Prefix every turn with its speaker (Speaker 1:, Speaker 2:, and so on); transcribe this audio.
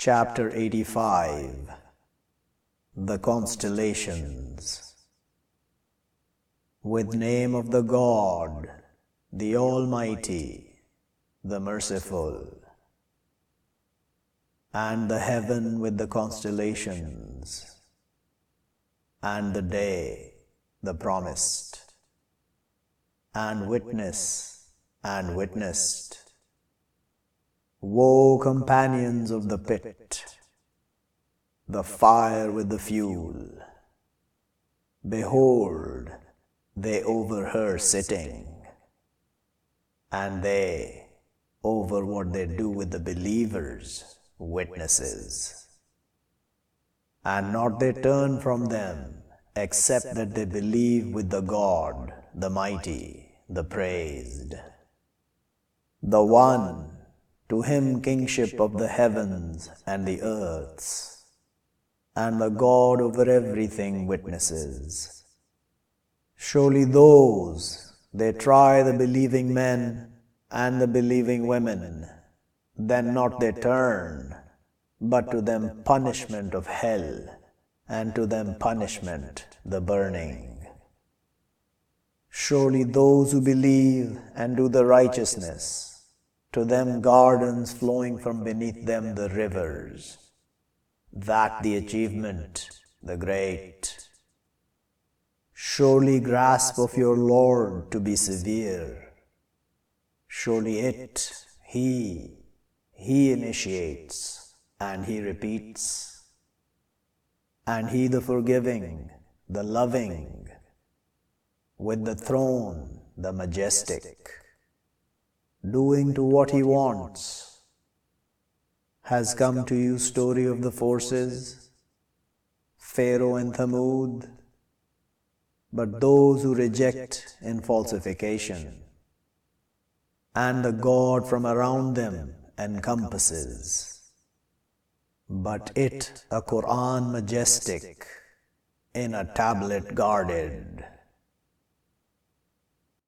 Speaker 1: Chapter 85 The Constellations. With name of the God, the Almighty, the Merciful, and the heaven with the constellations, and the day, the promised, and witness, and witnessed Woe, companions of the pit, the fire with the fuel. Behold, they over her sitting, and they over what they do with the believers, witnesses. And not they turn from them, except that they believe with the God, the mighty, the praised. The one to him kingship of the heavens and the earths, and the God over everything witnesses. Surely those, they try the believing men and the believing women, then not they turn, but to them punishment of hell, and to them punishment the burning. Surely those who believe and do the righteousness, to them gardens flowing from beneath them the rivers. That the achievement, the great. Surely grasp of your Lord to be severe. Surely it, He, He initiates and He repeats. And He the forgiving, the loving, with the throne, the majestic doing to what he wants. Has come to you story of the forces, Pharaoh and Thamud, but those who reject in falsification, and the God from around them encompasses. But it a Quran majestic, in a tablet guarded.